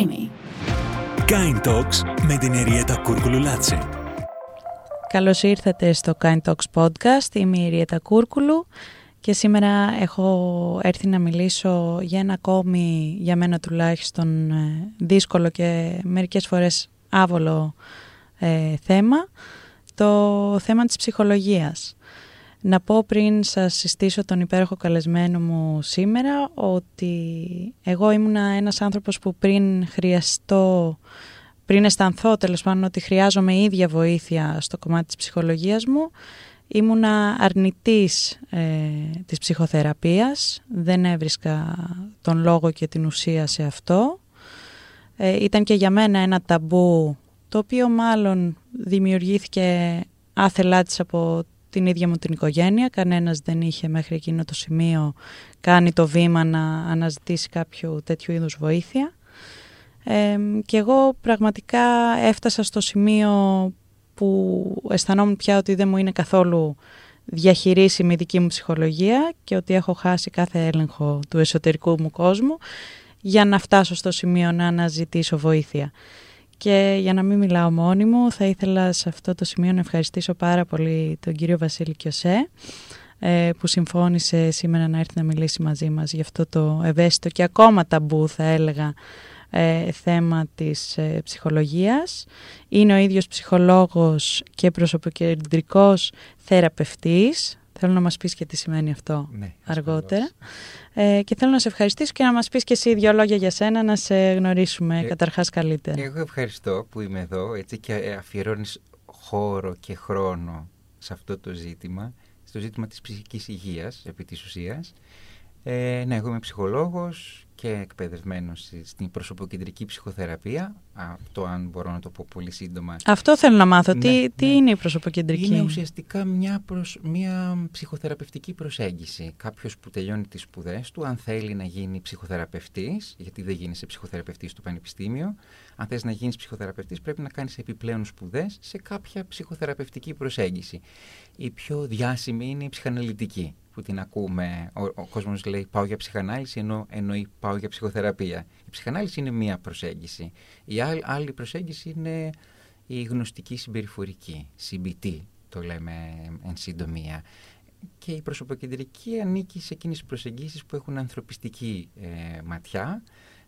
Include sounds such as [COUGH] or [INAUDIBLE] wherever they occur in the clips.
Creamy. Kind Talks με την Εριέτα Κούρκουλου Λάτσε. Καλώς ήρθατε στο Kind Talks Podcast. Είμαι η Εριέτα Κούρκουλου και σήμερα έχω έρθει να μιλήσω για ένα ακόμη, για μένα τουλάχιστον, ε, δύσκολο και μερικές φορές άβολο ε, θέμα, το θέμα της ψυχολογίας. Να πω πριν σας συστήσω τον υπέροχο καλεσμένο μου σήμερα ότι εγώ ήμουνα ένας άνθρωπος που πριν χρειαστώ, πριν αισθανθώ τέλος πάντων ότι χρειάζομαι ίδια βοήθεια στο κομμάτι της ψυχολογίας μου, ήμουνα αρνητής ε, της ψυχοθεραπείας, δεν έβρισκα τον λόγο και την ουσία σε αυτό. Ε, ήταν και για μένα ένα ταμπού το οποίο μάλλον δημιουργήθηκε άθελά της από την ίδια μου την οικογένεια. Κανένας δεν είχε μέχρι εκείνο το σημείο κάνει το βήμα να αναζητήσει κάποιο τέτοιου είδους βοήθεια. Ε, και εγώ πραγματικά έφτασα στο σημείο που αισθανόμουν πια ότι δεν μου είναι καθόλου διαχειρίσιμη η δική μου ψυχολογία και ότι έχω χάσει κάθε έλεγχο του εσωτερικού μου κόσμου για να φτάσω στο σημείο να αναζητήσω βοήθεια. Και για να μην μιλάω μόνη μου, θα ήθελα σε αυτό το σημείο να ευχαριστήσω πάρα πολύ τον κύριο Βασίλη Κιωσέ, ε, που συμφώνησε σήμερα να έρθει να μιλήσει μαζί μας για αυτό το ευαίσθητο και ακόμα ταμπού θα έλεγα ε, θέμα της ε, ψυχολογίας. Είναι ο ίδιος ψυχολόγος και προσωποκεντρικός θεραπευτής. Θέλω να μας πεις και τι σημαίνει αυτό ναι, αργότερα. Ε, και θέλω να σε ευχαριστήσω και να μας πεις και εσύ δύο λόγια για σένα, να σε γνωρίσουμε ε, καταρχάς καλύτερα. Εγώ ευχαριστώ που είμαι εδώ έτσι και αφιερώνεις χώρο και χρόνο σε αυτό το ζήτημα, στο ζήτημα της ψυχικής υγείας επί της ουσίας. Ε, ναι, εγώ είμαι ψυχολόγος και εκπαιδευμένο στην προσωποκεντρική ψυχοθεραπεία. Αυτό αν μπορώ να το πω πολύ σύντομα. Αυτό θέλω να μάθω. τι, ναι. τι είναι η προσωποκεντρική; Είναι ουσιαστικά μια, μια ψυχοθεραπευτική προσέγγιση. Κάποιος που τελειώνει τις σπουδές του, αν θέλει να γίνει ψυχοθεραπευτής, γιατί δεν γίνει σε ψυχοθεραπευτής στο πανεπιστήμιο, αν θες να γίνεις ψυχοθεραπευτής πρέπει να κάνεις επιπλέον σπουδές σε κάποια ψυχοθεραπευτική προσέγγιση. Η πιο διάσημη είναι η ψυχαναλυτική που την ακούμε, ο, ο κόσμος λέει πάω για ψυχανάλυση ενώ εννοεί πάω για ψυχοθεραπεία. Η ψυχανάλυση είναι μία προσέγγιση. Η άλλη, άλλη προσέγγιση είναι η γνωστική συμπεριφορική, CBT το λέμε εν συντομία. Και η προσωποκεντρική ανήκει σε εκείνες τις προσεγγίσεις που έχουν ανθρωπιστική ε, ματιά,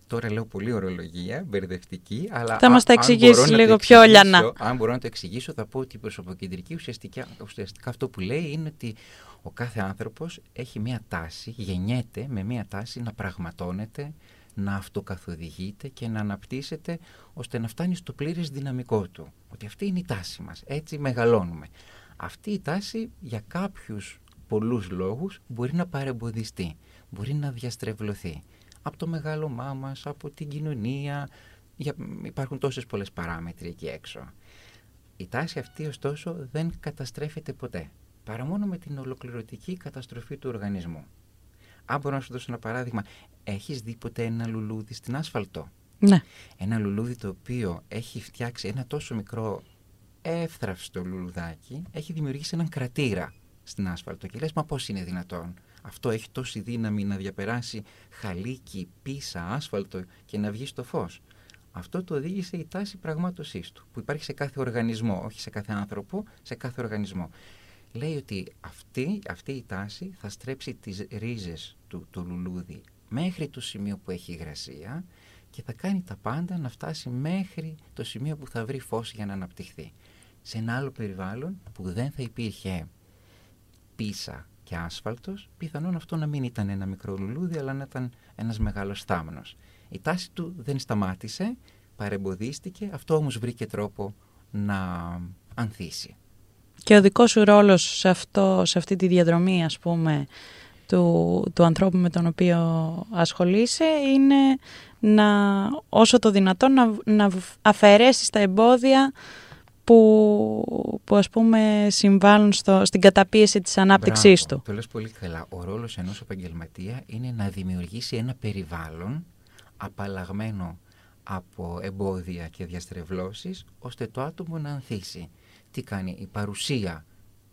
Τώρα λέω πολύ ορολογία, μπερδευτική, αλλά. Θα μας τα εξηγήσεις λίγο πιο λιανά. Αν μπορώ να το εξηγήσω, θα πω ότι η προσωποκεντρική ουσιαστικά, ουσιαστικά αυτό που λέει είναι ότι ο κάθε άνθρωπος έχει μία τάση, γεννιέται με μία τάση να πραγματώνεται, να αυτοκαθοδηγείται και να αναπτύσσεται ώστε να φτάνει στο πλήρες δυναμικό του. Ότι αυτή είναι η τάση μας. Έτσι μεγαλώνουμε. Αυτή η τάση για κάποιους πολλούς λόγους μπορεί να παρεμποδιστεί, μπορεί να διαστρεβλωθεί. Από το μεγάλωμά μας, από την κοινωνία, υπάρχουν τόσες πολλές παράμετροι εκεί έξω. Η τάση αυτή ωστόσο δεν καταστρέφεται ποτέ παρά μόνο με την ολοκληρωτική καταστροφή του οργανισμού. Αν μπορώ να σου δώσω ένα παράδειγμα, έχεις δει ποτέ ένα λουλούδι στην άσφαλτο; Ναι. Ένα λουλούδι το οποίο έχει φτιάξει ένα τόσο μικρό εύθραυστο λουλουδάκι, έχει δημιουργήσει έναν κρατήρα στην άσφαλτο. Και λες, μα πώς είναι δυνατόν; Αυτό έχει τόση δύναμη να διαπεράσει χαλίκι, πίσα, άσφαλτο και να βγει στο φως. Αυτό το οδήγησε η τάση πραγμάτωσής του, που υπάρχει σε κάθε οργανισμό, όχι σε κάθε άνθρωπο, σε κάθε οργανισμό λέει ότι αυτή, αυτή η τάση θα στρέψει τις ρίζες του, του λουλούδι μέχρι το σημείο που έχει υγρασία και θα κάνει τα πάντα να φτάσει μέχρι το σημείο που θα βρει φως για να αναπτυχθεί. Σε ένα άλλο περιβάλλον που δεν θα υπήρχε πίσα και άσφαλτος, πιθανόν αυτό να μην ήταν ένα μικρό λουλούδι, αλλά να ήταν ένας μεγάλος θάμνος. Η τάση του δεν σταμάτησε, παρεμποδίστηκε, αυτό όμως βρήκε τρόπο να ανθίσει. Και ο δικός σου ρόλος σε, αυτό, σε αυτή τη διαδρομή, ας πούμε, του, του ανθρώπου με τον οποίο ασχολείσαι είναι να, όσο το δυνατόν να, να αφαιρέσεις τα εμπόδια που, που ας πούμε συμβάλλουν στο, στην καταπίεση της ανάπτυξής του. Το λες πολύ καλά. Ο ρόλος ενός επαγγελματία είναι να δημιουργήσει ένα περιβάλλον απαλλαγμένο από εμπόδια και διαστρεβλώσεις ώστε το άτομο να ανθίσει τι κάνει η παρουσία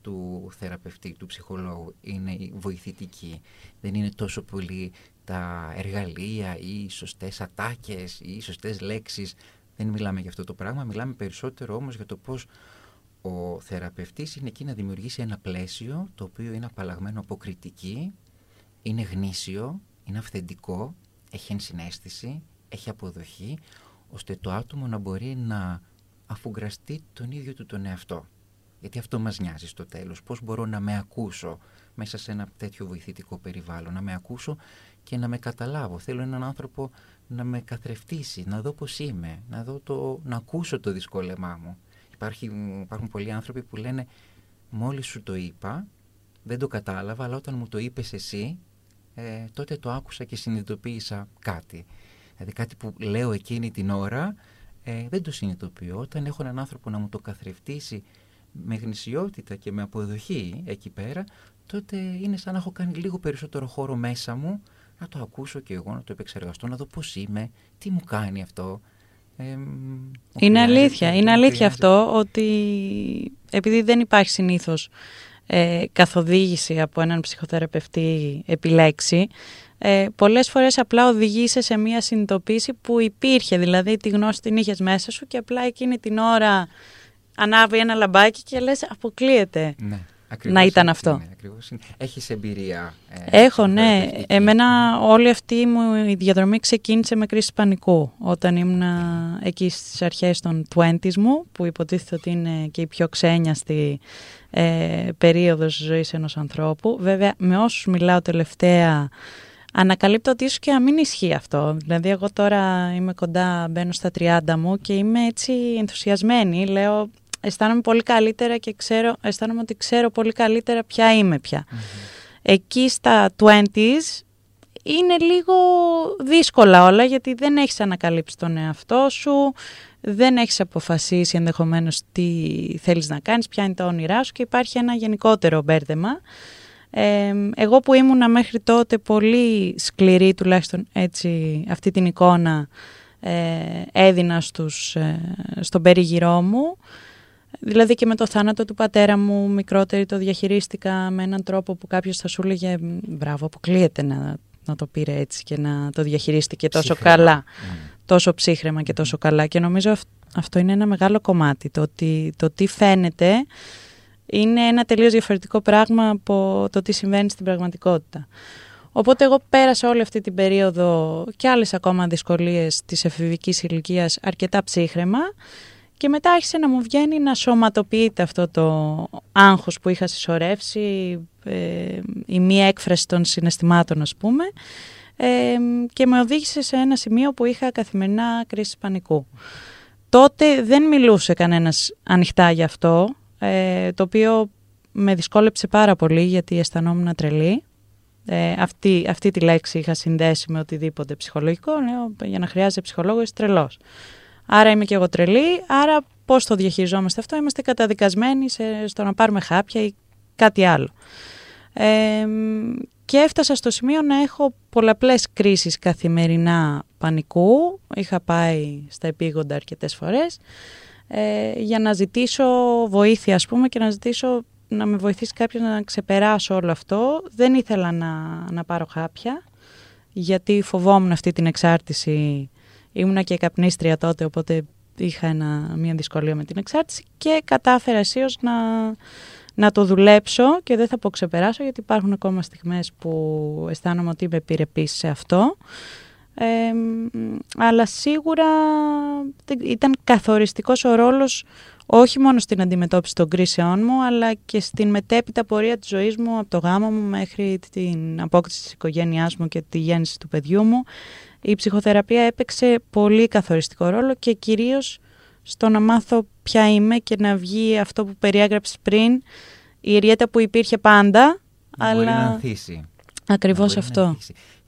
του θεραπευτή, του ψυχολόγου είναι η βοηθητική. Δεν είναι τόσο πολύ τα εργαλεία ή οι σωστές ατάκες ή οι σωστές λέξεις. Δεν μιλάμε για αυτό το πράγμα, μιλάμε περισσότερο όμως για το πώς ο θεραπευτής είναι εκεί να δημιουργήσει ένα πλαίσιο το οποίο είναι απαλλαγμένο από κριτική, είναι γνήσιο, είναι αυθεντικό, έχει ενσυναίσθηση, έχει αποδοχή, ώστε το άτομο να μπορεί να αφουγκραστεί τον ίδιο του τον εαυτό. Γιατί αυτό μας νοιάζει στο τέλος. Πώς μπορώ να με ακούσω μέσα σε ένα τέτοιο βοηθητικό περιβάλλον, να με ακούσω και να με καταλάβω. Θέλω έναν άνθρωπο να με καθρεφτήσει, να δω πώς είμαι, να, δω το, να ακούσω το δυσκόλεμά μου. Υπάρχει, υπάρχουν πολλοί άνθρωποι που λένε μόλις σου το είπα, δεν το κατάλαβα, αλλά όταν μου το είπες εσύ, ε, τότε το άκουσα και συνειδητοποίησα κάτι. Δηλαδή κάτι που λέω εκείνη την ώρα, ε, δεν το συνειδητοποιώ. Όταν έχω έναν άνθρωπο να μου το καθρεφτήσει με γνησιότητα και με αποδοχή εκεί πέρα, τότε είναι σαν να έχω κάνει λίγο περισσότερο χώρο μέσα μου να το ακούσω και εγώ, να το επεξεργαστώ, να δω πώς είμαι, τι μου κάνει αυτό. Ε, είναι αλήθεια, είναι αλήθεια αυτό ότι επειδή δεν υπάρχει συνήθως ε, καθοδήγηση από έναν ψυχοθεραπευτή επιλέξει, ε, πολλές φορές απλά οδηγείσαι σε μια συνειδητοποίηση που υπήρχε, δηλαδή τη γνώση την είχες μέσα σου και απλά εκείνη την ώρα ανάβει ένα λαμπάκι και λες αποκλείεται. Ναι. Να ήταν αυτό. Είναι, ακριβώς είναι. Έχεις εμπειρία. Ε, Έχω, ναι. Εμένα όλη αυτή μου η διαδρομή ξεκίνησε με κρίση πανικού. Όταν ήμουν εκεί στις αρχές των 20 μου, που υποτίθεται ότι είναι και η πιο ξένιαστη ε, περίοδος ζωής ενός ανθρώπου. Βέβαια, με όσους μιλάω τελευταία, ανακαλύπτω ότι ίσως και να μην ισχύει αυτό. Δηλαδή, εγώ τώρα είμαι κοντά, μπαίνω στα 30 μου και είμαι έτσι ενθουσιασμένη. Λέω, αισθάνομαι πολύ καλύτερα και ξέρω, αισθάνομαι ότι ξέρω πολύ καλύτερα ποια είμαι πια. Εκεί στα 20s είναι λίγο δύσκολα όλα γιατί δεν έχεις ανακαλύψει τον εαυτό σου, δεν έχεις αποφασίσει ενδεχομένως τι θέλεις να κάνεις, ποια είναι τα όνειρά σου και υπάρχει ένα γενικότερο μπέρδεμα. Ε, εγώ που ήμουνα μέχρι τότε πολύ σκληρή, τουλάχιστον έτσι αυτή την εικόνα ε, έδινα στους, ε, στον περίγυρό μου, Δηλαδή και με το θάνατο του πατέρα μου μικρότερη το διαχειρίστηκα με έναν τρόπο που κάποιος θα σου έλεγε μπράβο αποκλείεται να, να το πήρε έτσι και να το διαχειρίστηκε τόσο καλά, mm. τόσο ψύχρεμα και τόσο καλά. Και νομίζω αυτό είναι ένα μεγάλο κομμάτι, το ότι το τι φαίνεται είναι ένα τελείως διαφορετικό πράγμα από το τι συμβαίνει στην πραγματικότητα. Οπότε εγώ πέρασα όλη αυτή την περίοδο και άλλες ακόμα δυσκολίες της εφηβικής ηλικίας αρκετά ψύχρεμα και μετά άρχισε να μου βγαίνει να σωματοποιείται αυτό το άγχος που είχα συσσωρεύσει, ε, η μία έκφραση των συναισθημάτων ας πούμε, ε, και με οδήγησε σε ένα σημείο που είχα καθημερινά κρίση πανικού. Τότε δεν μιλούσε κανένας ανοιχτά γι' αυτό, ε, το οποίο με δυσκόλεψε πάρα πολύ γιατί αισθανόμουν τρελή. Ε, αυτή, αυτή τη λέξη είχα συνδέσει με οτιδήποτε ψυχολογικό. Λέω, για να χρειάζεται ψυχολόγος είσαι τρελός. Άρα είμαι και εγώ τρελή, άρα πώς το διαχειριζόμαστε αυτό, είμαστε καταδικασμένοι σε, στο να πάρουμε χάπια ή κάτι άλλο. Ε, και έφτασα στο σημείο να έχω πολλαπλές κρίσεις καθημερινά πανικού. Είχα πάει στα επίγοντα αρκετές φορές ε, για να ζητήσω βοήθεια ας πούμε και να ζητήσω να με βοηθήσει κάποιος να ξεπεράσω όλο αυτό. Δεν ήθελα να, να πάρω χάπια γιατί φοβόμουν αυτή την εξάρτηση Ήμουνα και καπνίστρια τότε, οπότε είχα ένα, μια δυσκολία με την εξάρτηση και κατάφερα αισίως να, να το δουλέψω και δεν θα πω ξεπεράσω γιατί υπάρχουν ακόμα στιγμές που αισθάνομαι ότι είμαι πυρεπής σε αυτό. Ε, αλλά σίγουρα ήταν καθοριστικός ο ρόλος όχι μόνο στην αντιμετώπιση των κρίσεών μου, αλλά και στην μετέπειτα πορεία της ζωής μου από το γάμο μου μέχρι την απόκτηση της οικογένειάς μου και τη γέννηση του παιδιού μου η ψυχοθεραπεία έπαιξε πολύ καθοριστικό ρόλο και κυρίως στο να μάθω ποια είμαι και να βγει αυτό που περιέγραψες πριν, η Ριέτα που υπήρχε πάντα, να αλλά... Μπορεί να ανθίσει. Ακριβώς αυτό.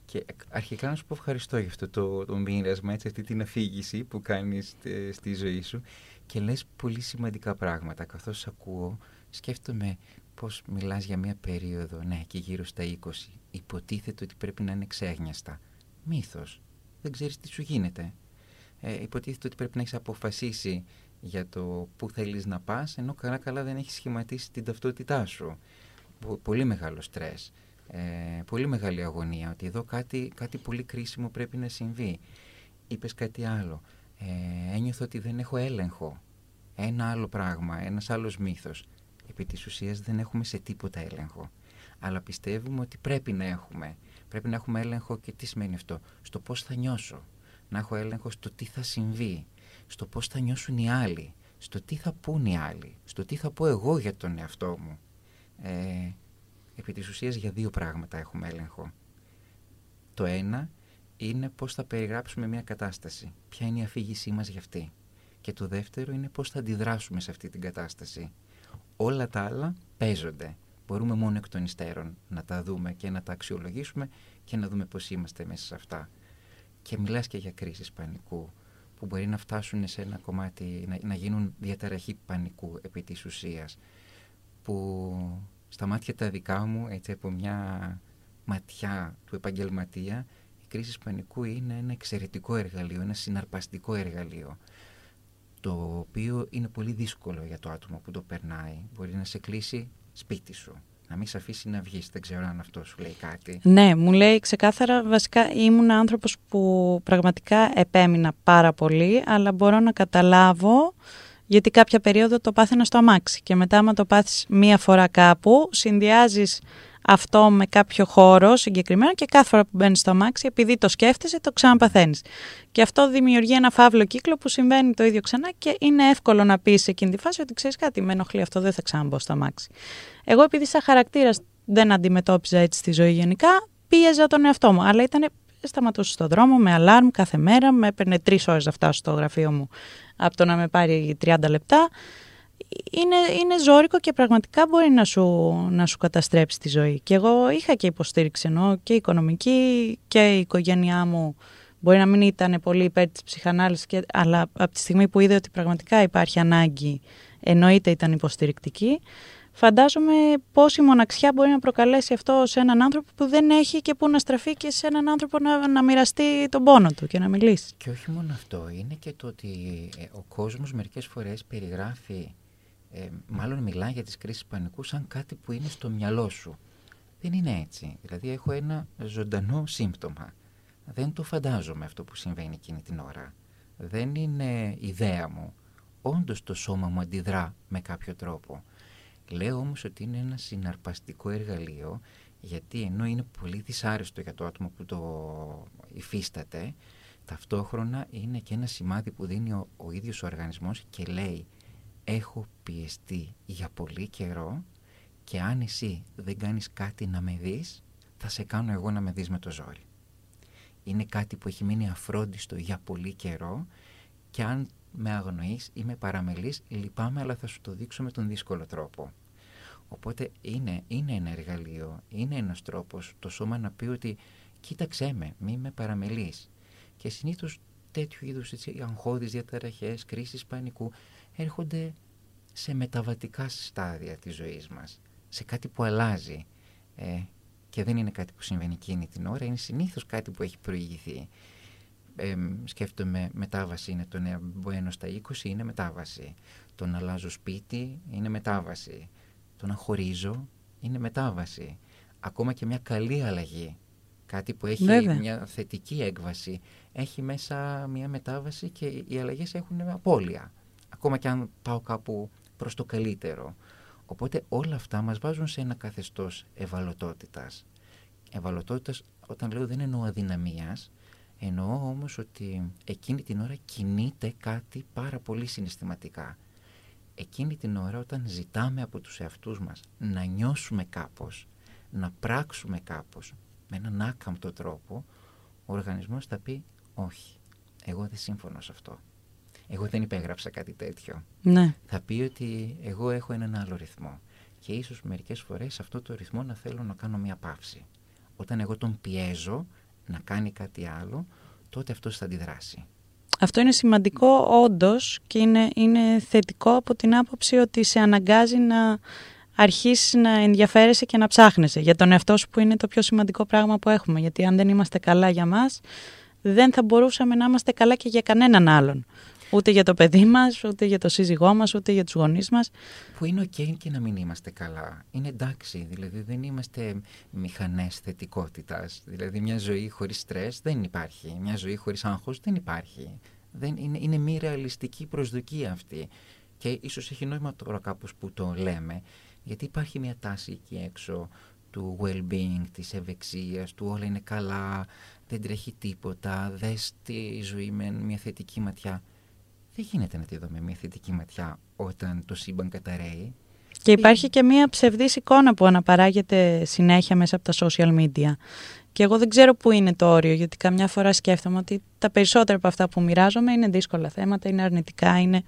Και αρχικά να σου πω ευχαριστώ για αυτό το, το μοίρασμα, έτσι, αυτή την αφήγηση που κάνεις ε, στη ζωή σου και λες πολύ σημαντικά πράγματα. Καθώς ακούω, σκέφτομαι πώς μιλάς για μια περίοδο, ναι, και γύρω στα 20. Υποτίθεται ότι πρέπει να είναι ξέγνιαστα μύθος. Δεν ξέρεις τι σου γίνεται. Ε, υποτίθεται ότι πρέπει να έχεις αποφασίσει για το πού θέλεις να πας, ενώ καλά καλά δεν έχεις σχηματίσει την ταυτότητά σου. Πολύ μεγάλο στρες, ε, πολύ μεγάλη αγωνία, ότι εδώ κάτι, κάτι πολύ κρίσιμο πρέπει να συμβεί. Είπες κάτι άλλο, ε, ένιωθω ότι δεν έχω έλεγχο. Ένα άλλο πράγμα, ένας άλλος μύθος. Επί της ουσίας δεν έχουμε σε τίποτα έλεγχο. Αλλά πιστεύουμε ότι πρέπει να έχουμε. Πρέπει να έχουμε έλεγχο και τι σημαίνει αυτό. Στο πώς θα νιώσω. Να έχω έλεγχο στο τι θα συμβεί στο πώς θα νιώσουν οι άλλοι, στο τι θα πούν οι άλλοι, στο τι θα πω εγώ για τον εαυτό μου. Ε, επί της ουσίας για δύο πράγματα έχουμε έλεγχο. Το ένα είναι πώς θα περιγράψουμε μια κατάσταση, ποια είναι η αφήγησή μας για αυτή. Και το δεύτερο είναι πώς θα αντιδράσουμε σε αυτή την κατάσταση. Όλα τα άλλα παίζονται. Μπορούμε μόνο εκ των υστέρων να τα δούμε και να τα αξιολογήσουμε και να δούμε πώς είμαστε μέσα σε αυτά. Και μιλάς και για κρίσεις πανικού που μπορεί να φτάσουν σε ένα κομμάτι, να, να γίνουν διαταραχή πανικού επί της ουσίας, που στα μάτια τα δικά μου, έτσι από μια ματιά του επαγγελματία, η κρίση πανικού είναι ένα εξαιρετικό εργαλείο, ένα συναρπαστικό εργαλείο, το οποίο είναι πολύ δύσκολο για το άτομο που το περνάει. Μπορεί να σε κλείσει σπίτι σου, να μην σε αφήσει να βγεις. Δεν ξέρω αν αυτό σου λέει κάτι. Ναι, μου λέει ξεκάθαρα. Βασικά ήμουν άνθρωπος που πραγματικά επέμεινα πάρα πολύ, αλλά μπορώ να καταλάβω γιατί κάποια περίοδο το πάθαινα στο αμάξι. Και μετά, άμα το πάθεις μία φορά κάπου, συνδυάζεις αυτό με κάποιο χώρο συγκεκριμένο και κάθε φορά που μπαίνεις στο αμάξι, επειδή το σκέφτεσαι, το ξαναπαθαίνεις. Και αυτό δημιουργεί ένα φαύλο κύκλο που συμβαίνει το ίδιο ξανά και είναι εύκολο να πεις σε εκείνη τη φάση ότι ξέρεις κάτι, με ενοχλεί αυτό, δεν θα ξαναμπω στο αμάξι. Εγώ, επειδή σαν χαρακτήρας δεν αντιμετώπιζα έτσι τη ζωή γενικά, πίεζα τον εαυτό μου. Αλλά ήταν σταματούσε στον δρόμο με αλάρμ κάθε μέρα, με έπαιρνε τρεις ώρες να φτάσω στο γραφείο μου από το να με πάρει 30 λεπτά. Είναι, είναι ζώρικο και πραγματικά μπορεί να σου, να σου καταστρέψει τη ζωή. Και εγώ είχα και υποστήριξη ενώ και οικονομική και η οικογένειά μου μπορεί να μην ήταν πολύ υπέρ της ψυχανάλυσης και, αλλά από τη στιγμή που είδε ότι πραγματικά υπάρχει ανάγκη εννοείται ήταν υποστηρικτική φαντάζομαι πόση μοναξιά μπορεί να προκαλέσει αυτό σε έναν άνθρωπο που δεν έχει και που να στραφεί και σε έναν άνθρωπο να, να μοιραστεί τον πόνο του και να μιλήσει. Και όχι μόνο αυτό, είναι και το ότι ε, ο κόσμος μερικές φορές περιγράφει ε, μάλλον μιλάει για τις κρίσεις πανικού σαν κάτι που είναι στο μυαλό σου. Δεν είναι έτσι. Δηλαδή έχω ένα ζωντανό σύμπτωμα. Δεν το φαντάζομαι αυτό που συμβαίνει εκείνη την ώρα. Δεν είναι ιδέα μου. Όντως το σώμα μου αντιδρά με κάποιο τρόπο. Λέω όμως ότι είναι ένα συναρπαστικό εργαλείο γιατί ενώ είναι πολύ δυσάρεστο για το άτομο που το υφίσταται ταυτόχρονα είναι και ένα σημάδι που δίνει ο, ο ίδιος ο οργανισμός και λέει έχω πιεστεί για πολύ καιρό και αν εσύ δεν κάνεις κάτι να με δεις, θα σε κάνω εγώ να με δεις με το ζόρι. Είναι κάτι που έχει μείνει αφρόντιστο για πολύ καιρό και αν με αγνοείς ή με παραμελείς, λυπάμαι αλλά θα σου το δείξω με τον δύσκολο τρόπο. Οπότε είναι, είναι ένα εργαλείο, είναι ένας τρόπος το σώμα να πει ότι κοίταξέ με, μη με παραμελείς. Και συνήθως τέτοιου είδους αγχώδεις διαταραχές, κρίσεις πανικού έρχονται σε μεταβατικά στάδια της ζωής μας, σε κάτι που αλλάζει ε, και δεν είναι κάτι που συμβαίνει εκείνη την ώρα, είναι συνήθως κάτι που έχει προηγηθεί. Ε, σκέφτομαι μετάβαση είναι το να μπαίνω στα 20 είναι μετάβαση. Το να αλλάζω σπίτι είναι μετάβαση. Το να χωρίζω είναι μετάβαση. Ακόμα και μια καλή αλλαγή, κάτι που έχει μια θετική έκβαση, έχει μέσα μια μετάβαση και οι αλλαγές έχουν απώλεια ακόμα και αν πάω κάπου προς το καλύτερο. Οπότε όλα αυτά μας βάζουν σε ένα καθεστώς ευαλωτότητας. Ευαλωτότητας όταν λέω δεν εννοώ αδυναμίας, εννοώ όμως ότι εκείνη την ώρα κινείται κάτι πάρα πολύ συναισθηματικά. Εκείνη την ώρα όταν ζητάμε από τους εαυτούς μας να νιώσουμε κάπως, να πράξουμε κάπως με έναν άκαμπτο τρόπο, ο οργανισμός θα πει όχι, εγώ δεν σύμφωνο σε αυτό εγώ δεν υπέγραψα κάτι τέτοιο. Ναι. Θα πει ότι εγώ έχω έναν άλλο ρυθμό. Και ίσως μερικές φορές αυτό το ρυθμό να θέλω να κάνω μια παύση. Όταν εγώ τον πιέζω να κάνει κάτι άλλο, τότε αυτός θα αντιδράσει. Αυτό είναι σημαντικό όντως και είναι, είναι θετικό από την άποψη ότι σε αναγκάζει να αρχίσεις να ενδιαφέρεσαι και να ψάχνεσαι για τον εαυτό σου που είναι το πιο σημαντικό πράγμα που έχουμε. Γιατί αν δεν είμαστε καλά για μας, δεν θα μπορούσαμε να είμαστε καλά και για κανέναν άλλον. Ούτε για το παιδί μας, ούτε για το σύζυγό μας, ούτε για τους γονείς μας. Που είναι ok και να μην είμαστε καλά. Είναι εντάξει, δηλαδή δεν είμαστε μηχανές θετικότητας. Δηλαδή μια ζωή χωρίς στρες δεν υπάρχει. Μια ζωή χωρίς άγχος δεν υπάρχει. Δεν, είναι, είναι μη ρεαλιστική προσδοκία αυτή. Και ίσως έχει νόημα τώρα κάπως που το λέμε, γιατί υπάρχει μια τάση εκεί έξω του well-being, της ευεξίας, του όλα είναι καλά, δεν τρέχει τίποτα, δες τη ζωή με μια θετική ματιά. Δεν γίνεται να τη δω με μια θετική ματιά όταν το σύμπαν καταραίει. Και υπάρχει και μια ψευδής εικόνα που αναπαράγεται συνέχεια μέσα από τα social media. Και εγώ δεν ξέρω πού είναι το όριο, γιατί καμιά φορά σκέφτομαι ότι τα περισσότερα από αυτά που μοιράζομαι είναι δύσκολα θέματα, είναι αρνητικά, είναι...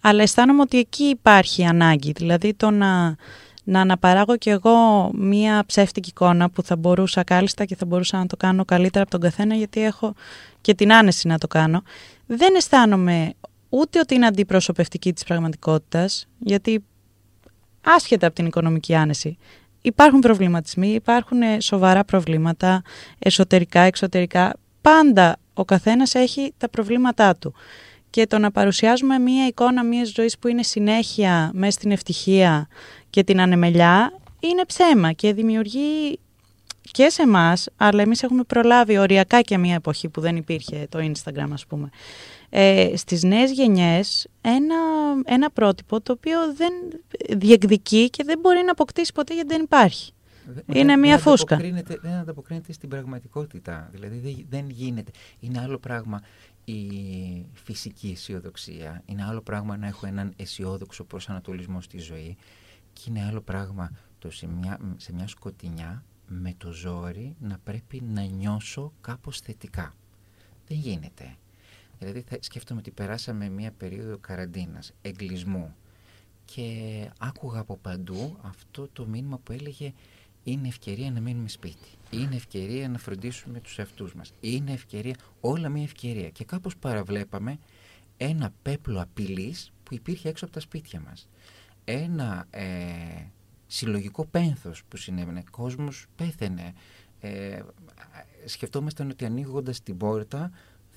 Αλλά αισθάνομαι ότι εκεί υπάρχει ανάγκη, δηλαδή το να να αναπαράγω κι εγώ μία ψεύτικη εικόνα που θα μπορούσα κάλλιστα και θα μπορούσα να το κάνω καλύτερα από τον καθένα γιατί έχω και την άνεση να το κάνω. Δεν αισθάνομαι ούτε ότι είναι αντιπροσωπευτική της πραγματικότητας γιατί άσχετα από την οικονομική άνεση υπάρχουν προβληματισμοί, υπάρχουν σοβαρά προβλήματα εσωτερικά, εξωτερικά. Πάντα ο καθένας έχει τα προβλήματά του. Και το να παρουσιάζουμε μία εικόνα μιας ζωής που είναι συνέχεια μέσα στην ευτυχία και την ανεμελιά είναι ψέμα και δημιουργεί και σε εμάς, αλλά εμείς έχουμε προλάβει οριακά και μια εποχή που δεν υπήρχε το Instagram ας πούμε, ε, στις νέες γενιές ένα, ένα πρότυπο το οποίο δεν διεκδικεί και δεν μπορεί να αποκτήσει ποτέ γιατί δεν υπάρχει. είναι μια φούσκα. Δεν ανταποκρίνεται στην πραγματικότητα. Δηλαδή δεν γίνεται. Είναι άλλο πράγμα η φυσική αισιοδοξία. Είναι άλλο πράγμα να έχω έναν αισιόδοξο προσανατολισμό στη ζωή και είναι άλλο πράγμα το σε μια, σε μια σκοτεινιά με το ζόρι να πρέπει να νιώσω κάπως θετικά. Δεν γίνεται. Δηλαδή θα σκέφτομαι ότι περάσαμε μια περίοδο καραντίνας, εγκλισμού και άκουγα από παντού αυτό το μήνυμα που έλεγε είναι ευκαιρία να μείνουμε σπίτι. Είναι ευκαιρία να φροντίσουμε τους εαυτούς μας. Είναι ευκαιρία, όλα μια ευκαιρία. Και κάπως παραβλέπαμε ένα πέπλο απειλής που υπήρχε έξω από τα σπίτια μας ένα ε, συλλογικό πένθος που συνέβαινε. Κόσμος πέθαινε. Ε, σκεφτόμασταν ότι ανοίγοντας την πόρτα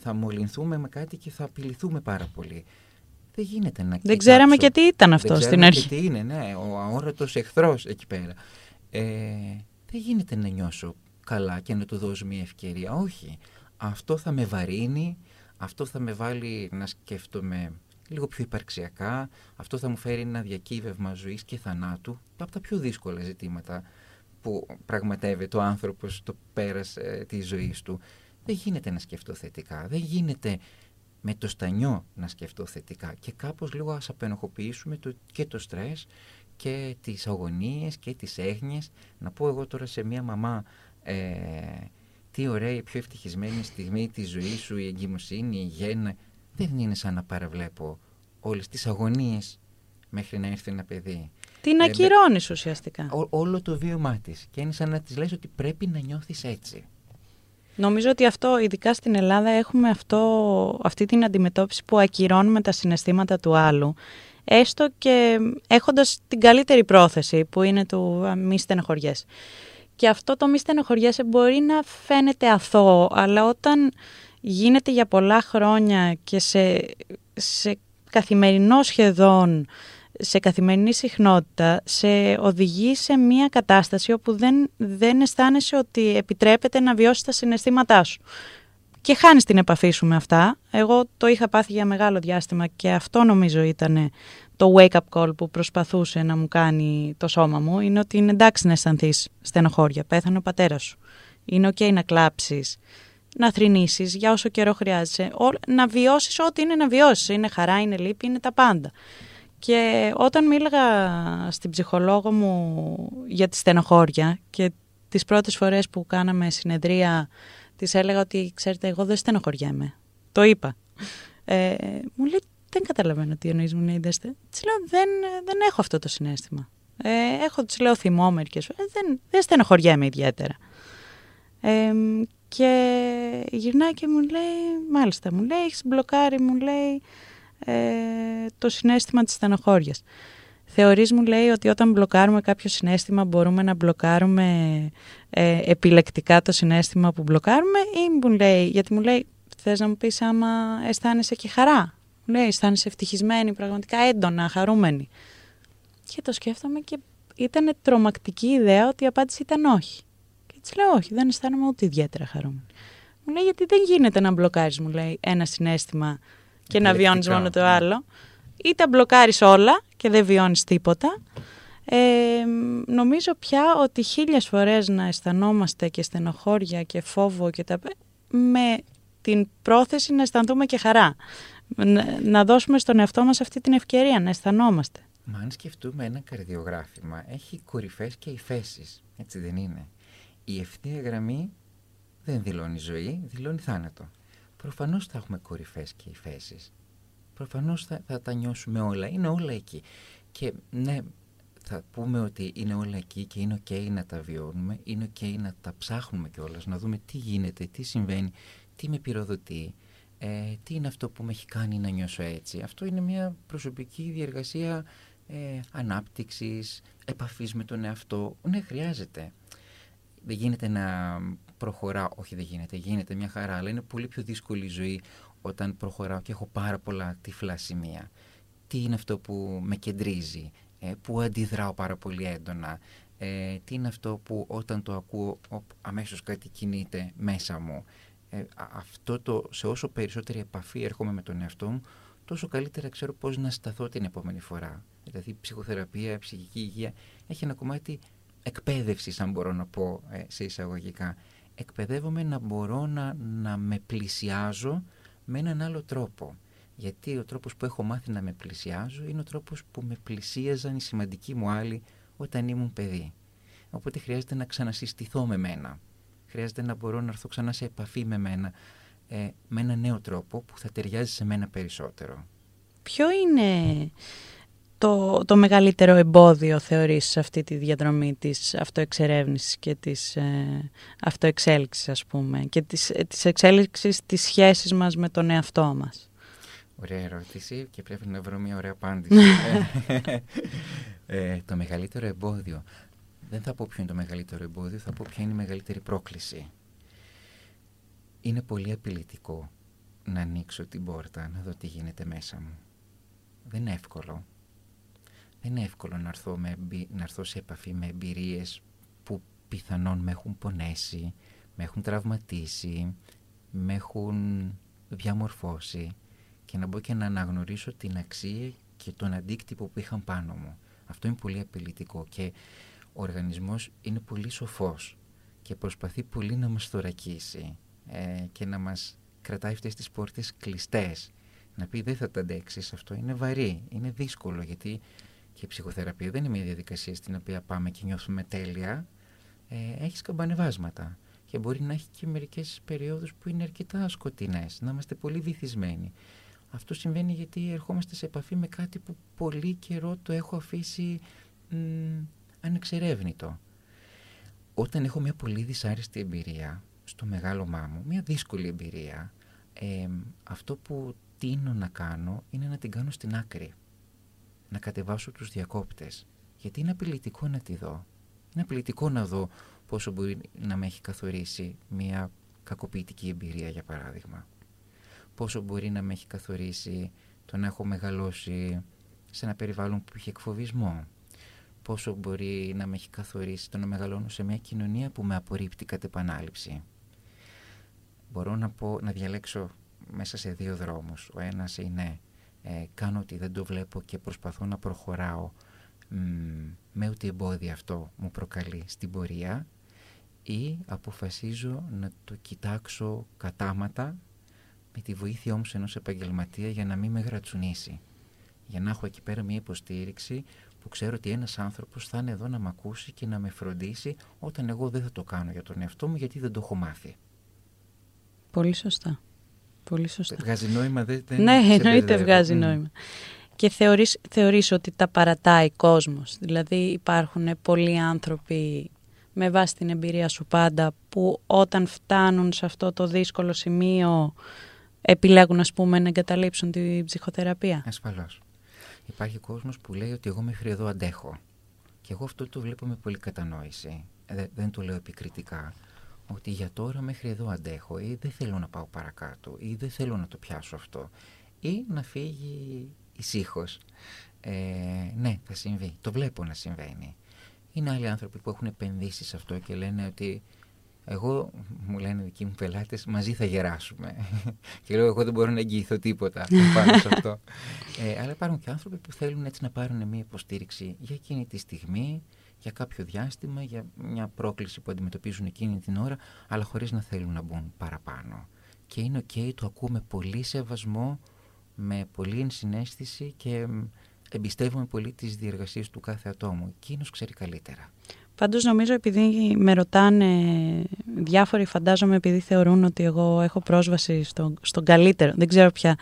θα μολυνθούμε με κάτι και θα απειληθούμε πάρα πολύ. Δεν γίνεται να Δεν ξέραμε και τι ήταν αυτό στην αρχή. Και τι είναι, ναι, ο αόρατος εχθρός εκεί πέρα. Ε, δεν γίνεται να νιώσω καλά και να του δώσω μια ευκαιρία. Όχι. Αυτό θα με βαρύνει, αυτό θα με βάλει να σκέφτομαι λίγο πιο υπαρξιακά. Αυτό θα μου φέρει ένα διακύβευμα ζωής και θανάτου, από τα πιο δύσκολα ζητήματα που πραγματεύεται ο άνθρωπος το πέρας ε, της ζωής του. Δεν γίνεται να σκεφτώ θετικά, δεν γίνεται με το στανιό να σκεφτώ θετικά και κάπως λίγο ας απενοχοποιήσουμε το, και το στρες και τις αγωνίες και τις έγνοιες. Να πω εγώ τώρα σε μια μαμά ε, τι ωραία η πιο ευτυχισμένη στιγμή της ζωής σου, η εγκυμοσύνη, η γέννα δεν είναι σαν να παραβλέπω όλες τις αγωνίες μέχρι να έρθει ένα παιδί. Την ε, ακυρώνεις ουσιαστικά. όλο το βίωμά της. Και είναι σαν να της λες ότι πρέπει να νιώθεις έτσι. Νομίζω ότι αυτό, ειδικά στην Ελλάδα, έχουμε αυτό, αυτή την αντιμετώπιση που ακυρώνουμε τα συναισθήματα του άλλου. Έστω και έχοντας την καλύτερη πρόθεση που είναι του μη στενοχωριές. Και αυτό το μη στενοχωριέσαι μπορεί να φαίνεται αθώο, αλλά όταν γίνεται για πολλά χρόνια και σε, σε καθημερινό σχεδόν, σε καθημερινή συχνότητα, σε οδηγεί σε μια κατάσταση όπου δεν, δεν αισθάνεσαι ότι επιτρέπεται να βιώσεις τα συναισθήματά σου. Και χάνεις την επαφή σου με αυτά. Εγώ το είχα πάθει για μεγάλο διάστημα και αυτό νομίζω ήταν το wake-up call που προσπαθούσε να μου κάνει το σώμα μου. Είναι ότι είναι εντάξει να αισθανθείς στενοχώρια. Πέθανε ο πατέρας σου. Είναι ok να κλάψεις να θρυνήσεις για όσο καιρό χρειάζεσαι, να βιώσεις ό,τι είναι να βιώσεις. Είναι χαρά, είναι λύπη, είναι τα πάντα. Και όταν μίλαγα στην ψυχολόγο μου για τη στενοχώρια και τις πρώτες φορές που κάναμε συνεδρία της έλεγα ότι ξέρετε εγώ δεν στενοχωριέμαι. Το είπα. Ε, μου λέει δεν καταλαβαίνω τι εννοείς μου λέει δέστε. Της λέω δεν, δεν έχω αυτό το συνέστημα. Ε, έχω της λέω θυμό μερικές φορές. Δεν, δεν στενοχωριέμαι ιδιαίτερα. Ε, και γυρνάει και μου λέει, μάλιστα μου λέει, έχεις μπλοκάρει, μου λέει, ε, το συνέστημα της στενοχώριας. Θεωρείς, μου λέει, ότι όταν μπλοκάρουμε κάποιο συνέστημα μπορούμε να μπλοκάρουμε ε, επιλεκτικά το συνέστημα που μπλοκάρουμε ή μου λέει, γιατί μου λέει, θες να μου πεις άμα αισθάνεσαι και χαρά; Μου λέει, αισθάνεσαι ευτυχισμένη, πραγματικά έντονα, χαρούμενη. Και το σκέφτομαι και ήταν τρομακτική ιδέα ότι η απάντηση ήταν όχι. Και έτσι λέω, όχι, δεν αισθάνομαι ούτε ιδιαίτερα χαρούμενη. Μου λέει, γιατί δεν γίνεται να μπλοκάρεις, μου λέει, ένα συνέστημα και να βιώνεις μόνο το ναι. άλλο. Ή τα μπλοκάρεις όλα και δεν βιώνεις τίποτα. Ε, νομίζω πια ότι χίλιες φορές να αισθανόμαστε και στενοχώρια και φόβο και τα με την πρόθεση να αισθανθούμε και χαρά. Να, να δώσουμε στον εαυτό μας αυτή την ευκαιρία να αισθανόμαστε. Μα αν σκεφτούμε ένα καρδιογράφημα, έχει κορυφές και υφέσεις, έτσι δεν είναι. Η ευθεία γραμμή δεν δηλώνει ζωή, δηλώνει θάνατο. Προφανώς θα έχουμε κορυφές και υφέσεις. Προφανώς θα, θα τα νιώσουμε όλα, είναι όλα εκεί. Και ναι, θα πούμε ότι είναι όλα εκεί και είναι ok να τα βιώνουμε, είναι ok να τα ψάχνουμε κιόλας, να δούμε τι γίνεται, τι συμβαίνει, τι με πυροδοτεί, ε, τι είναι αυτό που με έχει κάνει να νιώσω έτσι. Αυτό είναι μια προσωπική διεργασία ε, ανάπτυξης, επαφής με τον εαυτό. Ναι, χρειάζεται. Δεν γίνεται να προχωράω, όχι δεν γίνεται, γίνεται μια χαρά, αλλά είναι πολύ πιο δύσκολη η ζωή όταν προχωράω και έχω πάρα πολλά τυφλά σημεία. Τι είναι αυτό που με κεντρίζει, ε, που αντιδράω πάρα πολύ έντονα, ε, τι είναι αυτό που όταν το ακούω αμέσως κάτι κινείται μέσα μου. Ε, αυτό το, σε όσο περισσότερη επαφή έρχομαι με τον εαυτό μου, τόσο καλύτερα ξέρω πώς να σταθώ την επόμενη φορά. Δηλαδή η ψυχοθεραπεία, η ψυχική υγεία έχει ένα κομμάτι εκπαίδευσης, αν μπορώ να πω ε, σε εισαγωγικά. Εκπαιδεύομαι να μπορώ να, να με πλησιάζω με έναν άλλο τρόπο. Γιατί ο τρόπος που έχω μάθει να με πλησιάζω είναι ο τρόπος που με πλησίαζαν οι σημαντικοί μου άλλοι όταν ήμουν παιδί. Οπότε χρειάζεται να ξανασυστηθώ με μένα. Χρειάζεται να μπορώ να έρθω ξανά σε επαφή με μένα ε, με ένα νέο τρόπο που θα ταιριάζει σε μένα περισσότερο. Ποιο είναι το, το μεγαλύτερο εμπόδιο θεωρείς σε αυτή τη διαδρομή της αυτοεξερεύνησης και της ε, αυτοεξέλιξης ας πούμε και της, ε, της εξέλιξης της σχέσης μας με τον εαυτό μας; Ωραία ερώτηση και πρέπει να βρω μια ωραία απάντηση. [LAUGHS] ε, το μεγαλύτερο εμπόδιο. Δεν θα πω ποιο είναι το μεγαλύτερο εμπόδιο, θα πω ποια είναι η μεγαλύτερη πρόκληση. Είναι πολύ απειλητικό να ανοίξω την πόρτα, να δω τι γίνεται μέσα μου. Δεν είναι εύκολο. Δεν είναι εύκολο να έρθω, με, να έρθω σε επαφή με εμπειρίες που πιθανόν με έχουν πονέσει, με έχουν τραυματίσει, με έχουν διαμορφώσει και να μπω και να αναγνωρίσω την αξία και τον αντίκτυπο που είχαν πάνω μου. Αυτό είναι πολύ απειλητικό και ο οργανισμός είναι πολύ σοφός και προσπαθεί πολύ να μας θωρακίσει ε, και να μας κρατάει αυτές τις πόρτες κλειστές. Να πει δεν θα τα αντέξεις, αυτό είναι βαρύ, είναι δύσκολο γιατί και η ψυχοθεραπεία δεν είναι μια διαδικασία στην οποία πάμε και νιώθουμε τέλεια. Ε, έχεις καμπανεβάσματα και μπορεί να έχει και μερικές περιόδους που είναι αρκετά σκοτεινές, να είμαστε πολύ βυθισμένοι. Αυτό συμβαίνει γιατί ερχόμαστε σε επαφή με κάτι που πολύ καιρό το έχω αφήσει μ, ανεξερεύνητο. Όταν έχω μια πολύ δυσάρεστη εμπειρία στο μεγάλωμά μου, μια δύσκολη εμπειρία, ε, αυτό που τίνω να κάνω είναι να την κάνω στην άκρη. Να κατεβάσω τους διακόπτες. Γιατί είναι απειλητικό να τη δω. Είναι απειλητικό να δω πόσο μπορεί να με έχει καθορίσει μια κακοποιητική εμπειρία, για παράδειγμα πόσο μπορεί να με έχει καθορίσει το να έχω μεγαλώσει σε ένα περιβάλλον που είχε εκφοβισμό. Πόσο μπορεί να με έχει καθορίσει το να μεγαλώνω σε μια κοινωνία που με απορρίπτει κατ' επανάληψη. Μπορώ να, πω, να διαλέξω μέσα σε δύο δρόμους. Ο ένας είναι ε, κάνω ότι δεν το βλέπω και προσπαθώ να προχωράω με ό,τι εμπόδια αυτό μου προκαλεί στην πορεία ή αποφασίζω να το κοιτάξω κατάματα με τη βοήθεια όμως ενός επαγγελματία για να μην με γρατσουνίσει. Για να έχω εκεί πέρα μια υποστήριξη που ξέρω ότι ένας άνθρωπος θα είναι εδώ να με ακούσει και να με φροντίσει όταν εγώ δεν θα το κάνω για τον εαυτό μου γιατί δεν το έχω μάθει. Πολύ σωστά. Πολύ σωστά. Βγάζει νόημα, δεν, δεν Ναι, εννοείται βγάζει mm. νόημα. Και θεωρείς, θεωρείς ότι τα παρατάει κόσμος. Δηλαδή υπάρχουν πολλοί άνθρωποι με βάση την εμπειρία σου πάντα που όταν φτάνουν σε αυτό το δύσκολο σημείο επιλέγουν ας πούμε να εγκαταλείψουν την ψυχοθεραπεία. Ασφαλώς. Υπάρχει κόσμος που λέει ότι εγώ μέχρι εδώ αντέχω. Και εγώ αυτό το βλέπω με πολύ κατανόηση. Ε, δεν το λέω επικριτικά. Ότι για τώρα μέχρι εδώ αντέχω ή δεν θέλω να πάω παρακάτω ή δεν θέλω να το πιάσω αυτό. ή να φύγει ησύχως. Ε, ναι, θα συμβεί. Το βλέπω να συμβαίνει. Είναι άλλοι άνθρωποι που έχουν επενδύσει σε αυτό και λένε ότι εγώ, μου λένε οι δικοί μου πελάτες, μαζί θα γεράσουμε. [LAUGHS] και λέω, εγώ δεν μπορώ να εγγυηθώ τίποτα πάνω σε αυτό. [LAUGHS] Ε, αλλά υπάρχουν και άνθρωποι που θέλουν έτσι να πάρουν μια υποστήριξη για εκείνη τη στιγμή, για κάποιο διάστημα, για μια πρόκληση που αντιμετωπίζουν εκείνη την ώρα, αλλά χωρίς να θέλουν να μπουν παραπάνω. Και είναι οκ, το ακούμε με πολύ σεβασμό, με πολύ ενσυναίσθηση και εμπιστεύομαι πολύ τις διεργασίες του κάθε ατόμου. Εκείνος ξέρει καλύτερα. Πάντως νομίζω επειδή με ρωτάνε διάφοροι φαντάζομαι επειδή θεωρούν ότι εγώ έχω πρόσβαση στο, στον καλύτερο. Δεν ξέρω πια.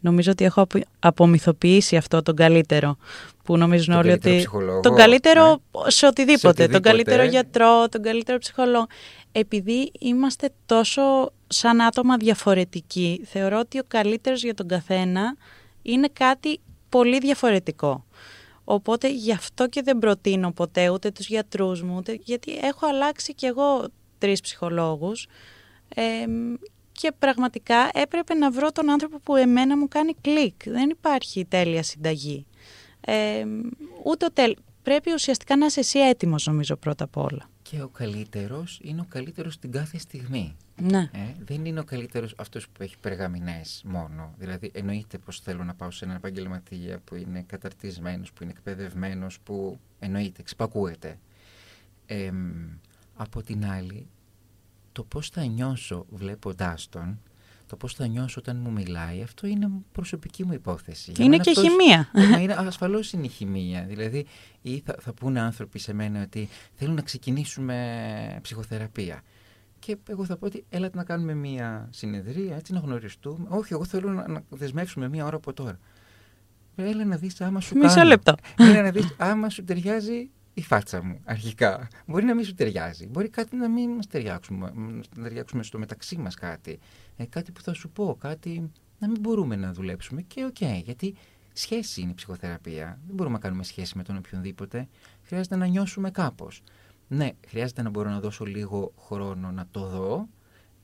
Νομίζω ότι έχω απομυθοποιήσει αυτό τον καλύτερο. Που νομίζουν όλοι ότι. Ψυχολόγο, τον καλύτερο ναι. σε, οτιδήποτε, σε οτιδήποτε. Τον καλύτερο γιατρό, τον καλύτερο ψυχολόγο. Επειδή είμαστε τόσο σαν άτομα διαφορετικοί, θεωρώ ότι ο καλύτερος για τον καθένα είναι κάτι πολύ διαφορετικό. Οπότε γι' αυτό και δεν προτείνω ποτέ ούτε τους γιατρούς μου, ούτε, γιατί έχω αλλάξει κι εγώ τρεις ψυχολόγους ε, και πραγματικά έπρεπε να βρω τον άνθρωπο που εμένα μου κάνει κλικ. Δεν υπάρχει τέλεια συνταγή. Ε, ούτε ο τέλ... Πρέπει ουσιαστικά να είσαι εσύ έτοιμος νομίζω πρώτα απ' όλα. Και ο καλύτερος είναι ο καλύτερος την κάθε στιγμή. Ναι. Ε, δεν είναι ο καλύτερος αυτός που έχει περγαμηνές μόνο. Δηλαδή εννοείται πως θέλω να πάω σε έναν επαγγελματία που είναι καταρτισμένος, που είναι εκπαιδευμένος, που εννοείται, ξυπακούεται. Ε, από την άλλη, το πώς θα νιώσω βλέποντάς τον, το πώς θα νιώσω όταν μου μιλάει, αυτό είναι προσωπική μου υπόθεση. Για Είναι μένα και αυτός- χημεία. ε, [LAUGHS] μα είναι, ασφαλώς είναι η χημεία. Δηλαδή, ή θα, θα πούνε άνθρωποι σε μένα ότι θέλουν να ξεκινήσουμε ψυχοθεραπεία. Και εγώ θα πω ότι ελάτε να κάνουμε μία συνεδρία, έτσι να γνωριστούμε. Όχι, εγώ θέλω να, να δεσμεύσουμε μία ώρα από τώρα. Έλα να δεις άμα σου Μισό κάνει. λεπτό. Έλα να δεις άμα σου ταιριάζει η φάτσα μου αρχικά. Μπορεί να μην σου ταιριάζει. Μπορεί κάτι να μην μας ταιριάξουμε, να ταιριάξουμε στο μεταξύ μας κάτι. Ε, κάτι που θα σου πω, κάτι να μην μπορούμε να δουλέψουμε. Και οκ, γιατί σχέση είναι η ψυχοθεραπεία. Δεν μπορούμε να κάνουμε σχέση με τον οποιονδήποτε. Χρειάζεται να νιώσουμε κάπως. Ναι, χρειάζεται να μπορώ να δώσω λίγο χρόνο να το δω,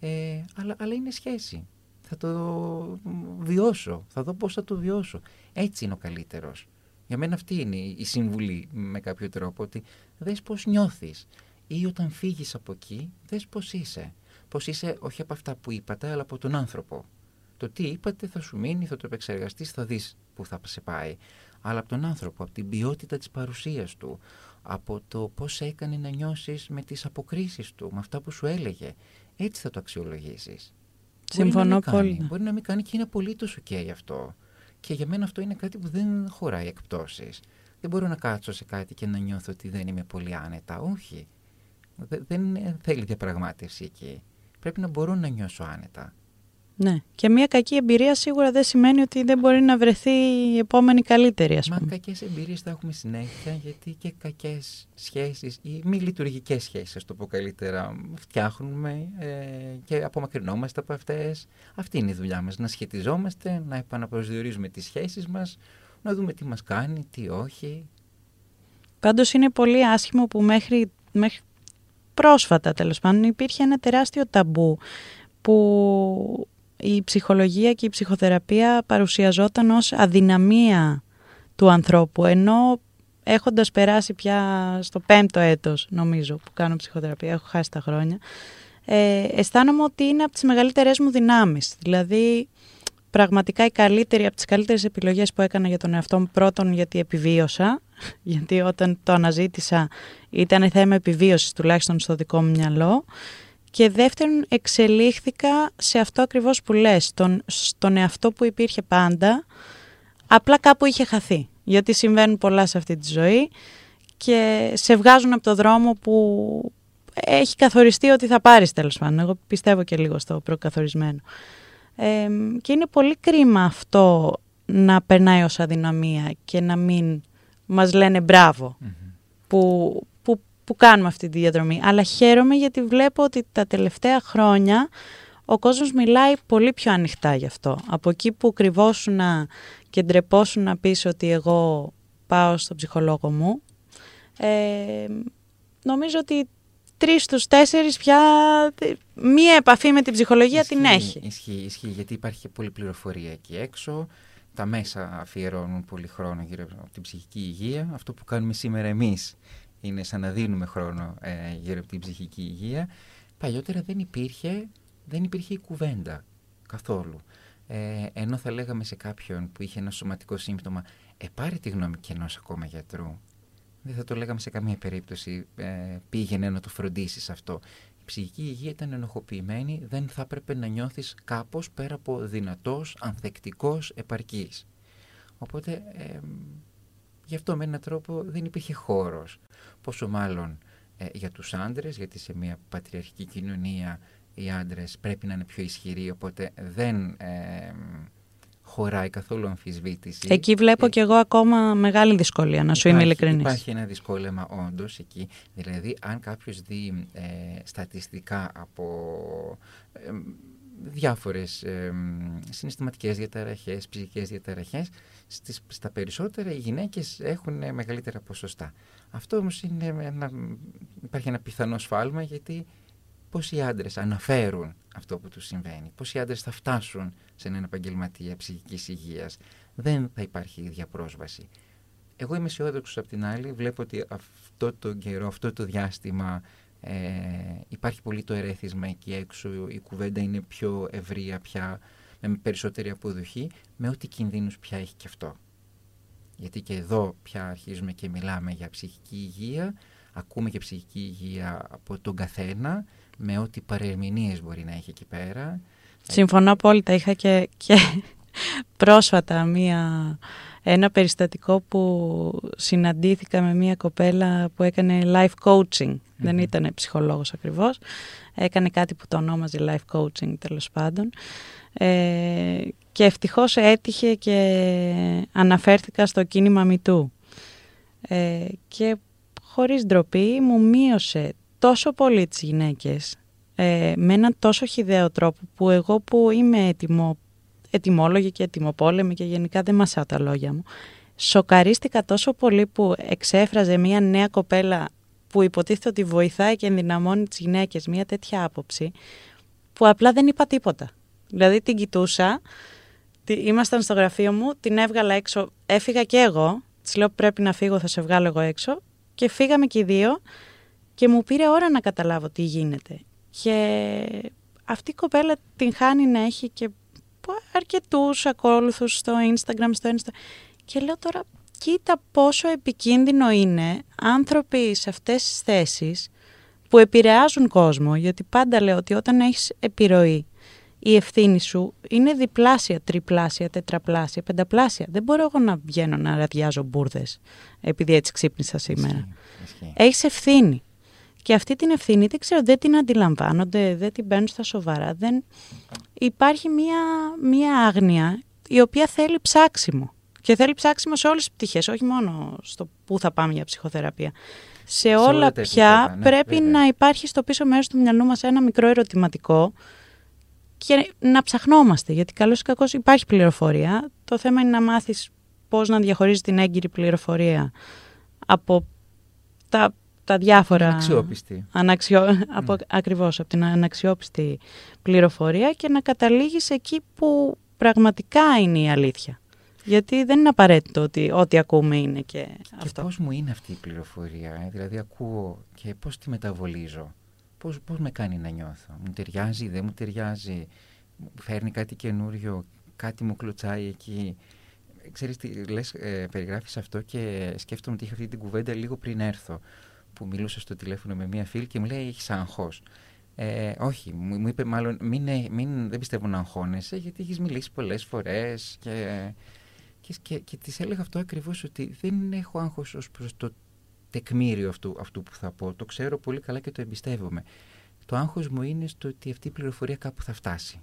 ε, αλλά, αλλά είναι σχέση. Θα το βιώσω, θα δω πώς θα το βιώσω. Έτσι είναι ο καλύτερος. Για μένα αυτή είναι η συμβουλή με κάποιο τρόπο, ότι δες πώς νιώθεις. Ή όταν φύγεις από εκεί, δες πώς είσαι. Πώς είσαι όχι από αυτά που είπατε, αλλά από τον άνθρωπο. Το τι είπατε θα σου μείνει, θα το επεξεργαστείς, θα δεις που θα σε πάει. Αλλά από τον άνθρωπο, από την ποιότητα της παρουσίας του, από το πώς έκανε να νιώσεις με τις αποκρίσεις του, με αυτά που σου έλεγε. Έτσι θα το αξιολογήσεις. Μπορεί να Συμφωνώ μην κάνει, πολύ. Μπορεί να μην κάνει και είναι απολύτως ok αυτό. Και για μένα αυτό είναι κάτι που δεν χωράει εκπτώσεις. Δεν μπορώ να κάτσω σε κάτι και να νιώθω ότι δεν είμαι πολύ άνετα. Όχι. Δε- Δεν θέλει διαπραγμάτευση εκεί. Πρέπει να μπορώ να νιώσω άνετα. Ναι. Και μια κακή εμπειρία σίγουρα δεν σημαίνει ότι δεν μπορεί να βρεθεί η επόμενη καλύτερη, ας Μα πούμε. κακές εμπειρίες θα έχουμε συνέχεια γιατί και κακές σχέσεις ή μη λειτουργικές σχέσεις, ας το πω καλύτερα, φτιάχνουμε ε, και απομακρυνόμαστε από αυτές. Αυτή είναι η δουλειά μας, να σχετιζόμαστε, να επαναπροσδιορίζουμε τις σχέσεις μας, να δούμε τι μας κάνει, τι όχι. Πάντως είναι πολύ άσχημο που μέχρι, μέχρι πρόσφατα τέλος πάντων υπήρχε ένα τεράστιο ταμπού που η ψυχολογία και η ψυχοθεραπεία παρουσιαζόταν ως αδυναμία του ανθρώπου ενώ έχοντας περάσει πια στο πέμπτο έτος νομίζω που κάνω ψυχοθεραπεία, έχω χάσει τα χρόνια ε, αισθάνομαι ότι είναι από τις μεγαλύτερες μου δυνάμεις. Δηλαδή πραγματικά η καλύτερη, από τις καλύτερες επιλογές που έκανα για τον εαυτό μου πρώτον γιατί επιβίωσα [LAUGHS] γιατί όταν το αναζήτησα ήταν θέμα επιβίωσης τουλάχιστον στο δικό μου μυαλό και δεύτερον εξελίχθηκα σε αυτό ακριβώς που λες, στον, στον εαυτό που υπήρχε πάντα, απλά κάπου είχε χαθεί. Γιατί συμβαίνουν πολλά σε αυτή τη ζωή και σε βγάζουν από το δρόμο που έχει καθοριστεί ότι θα πάρεις τέλος πάντων. Εγώ πιστεύω και λίγο στο προκαθορισμένο. Ε, και είναι πολύ κρίμα αυτό να περνάει ως αδυναμία και να μην μας λένε μπράβο που, που, που κάνουμε αυτή τη διαδρομή. Αλλά χαίρομαι γιατί βλέπω ότι τα τελευταία χρόνια ο κόσμος μιλάει πολύ πιο ανοιχτά γι' αυτό. Από εκεί που κρυβόσουν και ντρεπόσουν να πεις ότι εγώ πάω στον ψυχολόγο μου, ε, νομίζω ότι τρεις στους τέσσερις πια μία επαφή με την ψυχολογία την έχει. Ισχύει, ισχύει, γιατί υπάρχει πολλή πληροφορία εκεί έξω. Τα μέσα αφιερώνουν πολύ χρόνο γύρω από την ψυχική υγεία. Αυτό που κάνουμε σήμερα εμείς είναι σαν να δίνουμε χρόνο ε, γύρω από την ψυχική υγεία. Παλιότερα δεν υπήρχε, δεν υπήρχε η κουβέντα καθόλου. Ε, ενώ θα λέγαμε σε κάποιον που είχε ένα σωματικό σύμπτωμα, ε, πάρε τη γνώμη και ενός ακόμα γιατρού. Δεν θα το λέγαμε σε καμία περίπτωση, ε, πήγαινε να το φροντίσεις αυτό. Η ψυχική υγεία ήταν ενοχοποιημένη, δεν θα έπρεπε να νιώθεις κάπως πέρα από δυνατός, ανθεκτικός, επαρκής. Οπότε, ε, γι' αυτό με έναν τρόπο δεν υπήρχε χώρος. Πόσο μάλλον ε, για τους άντρες, γιατί σε μια πατριαρχική κοινωνία οι άντρες πρέπει να είναι πιο ισχυροί, οπότε δεν ε, χωράει καθόλου αμφισβήτηση. Εκεί βλέπω και εγώ ακόμα μεγάλη δυσκολία, να σου είμαι ειλικρινής. Υπάρχει ένα δυσκόλεμα όντως εκεί. Δηλαδή, αν κάποιος δει ε, στατιστικά από ε, διάφορες ε, συναισθηματικές διαταραχές, ψυχικές διαταραχές, στις, στα περισσότερα οι γυναίκες έχουν μεγαλύτερα ποσοστά. Αυτό όμως είναι ένα, υπάρχει ένα πιθανό σφάλμα γιατί οι άντρες αναφέρουν αυτό που τους συμβαίνει, οι άντρες θα φτάσουν σε έναν επαγγελματία ψυχικής υγείας. Δεν θα υπάρχει ίδια πρόσβαση. Εγώ είμαι αισιόδοξος απ' την άλλη, βλέπω ότι αυτό το καιρό, αυτό το διάστημα ε, υπάρχει πολύ το ερέθισμα εκεί έξω, η κουβέντα είναι πιο ευρεία πια, με περισσότερη αποδοχή, με ό,τι κινδύνους πια έχει και αυτό. Γιατί και εδώ πια αρχίζουμε και μιλάμε για ψυχική υγεία, ακούμε και ψυχική υγεία από τον καθένα, με ό,τι παρερμηνίες μπορεί να έχει εκεί πέρα. Συμφωνώ απόλυτα. Είχα και, και πρόσφατα μία, ένα περιστατικό που συναντήθηκα με μία κοπέλα που έκανε life coaching. Δεν ήταν ψυχολόγος ακριβώς. Έκανε κάτι που το ονόμαζε life coaching τέλος πάντων. Ε, και ευτυχώς έτυχε και αναφέρθηκα στο κίνημα μητού. Ε, και χωρίς ντροπή μου μείωσε τόσο πολύ τις γυναίκες ε, με έναν τόσο χιδαίο τρόπο που εγώ που είμαι ετοιμο, ετοιμόλογη και ετοιμοπόλεμη και γενικά δεν μασάω τα λόγια μου σοκαρίστηκα τόσο πολύ που εξέφραζε μια νέα κοπέλα που υποτίθεται ότι βοηθάει και ενδυναμώνει τις γυναίκες μια τέτοια άποψη που απλά δεν είπα τίποτα. Δηλαδή την κοιτούσα, ήμασταν στο γραφείο μου, την έβγαλα έξω, έφυγα και εγώ, της λέω πρέπει να φύγω θα σε βγάλω εγώ έξω και φύγαμε και οι δύο και μου πήρε ώρα να καταλάβω τι γίνεται. Και αυτή η κοπέλα την χάνει να έχει και αρκετούς ακόλουθους στο Instagram, στο Insta. Και λέω τώρα, κοίτα πόσο επικίνδυνο είναι άνθρωποι σε αυτές τις θέσεις που επηρεάζουν κόσμο, γιατί πάντα λέω ότι όταν έχεις επιρροή, η ευθύνη σου είναι διπλάσια, τριπλάσια, τετραπλάσια, πενταπλάσια. Δεν μπορώ εγώ να βγαίνω να ραδιάζω μπουρδες επειδή έτσι ξύπνησα σήμερα. Έχεις ευθύνη. Και αυτή την ευθύνη δεν ξέρω, δεν την αντιλαμβάνονται, δεν την παίρνουν στα σοβαρά. Δεν... Υπάρχει μία, μία άγνοια η οποία θέλει ψάξιμο. Και θέλει ψάξιμο σε όλες τις πτυχές, όχι μόνο στο πού θα πάμε για ψυχοθεραπεία. Σε, όλα πια ναι, πρέπει να υπάρχει στο πίσω μέρος του μυαλού μας ένα μικρό ερωτηματικό και να ψαχνόμαστε, γιατί καλώς ή κακώς υπάρχει πληροφορία. Το θέμα είναι να μάθεις πώς να διαχωρίζεις την έγκυρη πληροφορία από τα τα διάφορα... Αναξιόπιστη. Αναξιό... Mm. Από... Ακριβώς, από την αναξιόπιστη πληροφορία και να καταλήγεις εκεί που πραγματικά είναι η αλήθεια. Γιατί δεν είναι απαραίτητο ότι ό,τι ακούμε είναι και, αυτό. Και πώς μου είναι αυτή η πληροφορία, ε; δηλαδή ακούω και πώς τη μεταβολίζω. Πώς, πώς με κάνει να νιώθω; Μου ταιριάζει, δεν μου ταιριάζει; Φέρνει κάτι καινούριο, κάτι μου κλωτσάει εκεί; Ξέρεις τι, λες, ε, περιγράφεις αυτό και σκέφτομαι ότι είχα αυτή την κουβέντα λίγο πριν έρθω που μιλούσα στο τηλέφωνο με μία φίλη και μου λέει έχεις άγχος. Ε, όχι, μου, είπε μάλλον μην, ε, μην, δεν πιστεύω να αγχώνεσαι γιατί έχεις μιλήσει πολλές φορές και, και, και, και της έλεγα αυτό ακριβώς ότι δεν έχω άγχος ως προς το τεκμήριο αυτού, αυτού που θα πω. Το ξέρω πολύ καλά και το εμπιστεύομαι. Το άγχος μου είναι στο ότι αυτή η πληροφορία κάπου θα φτάσει.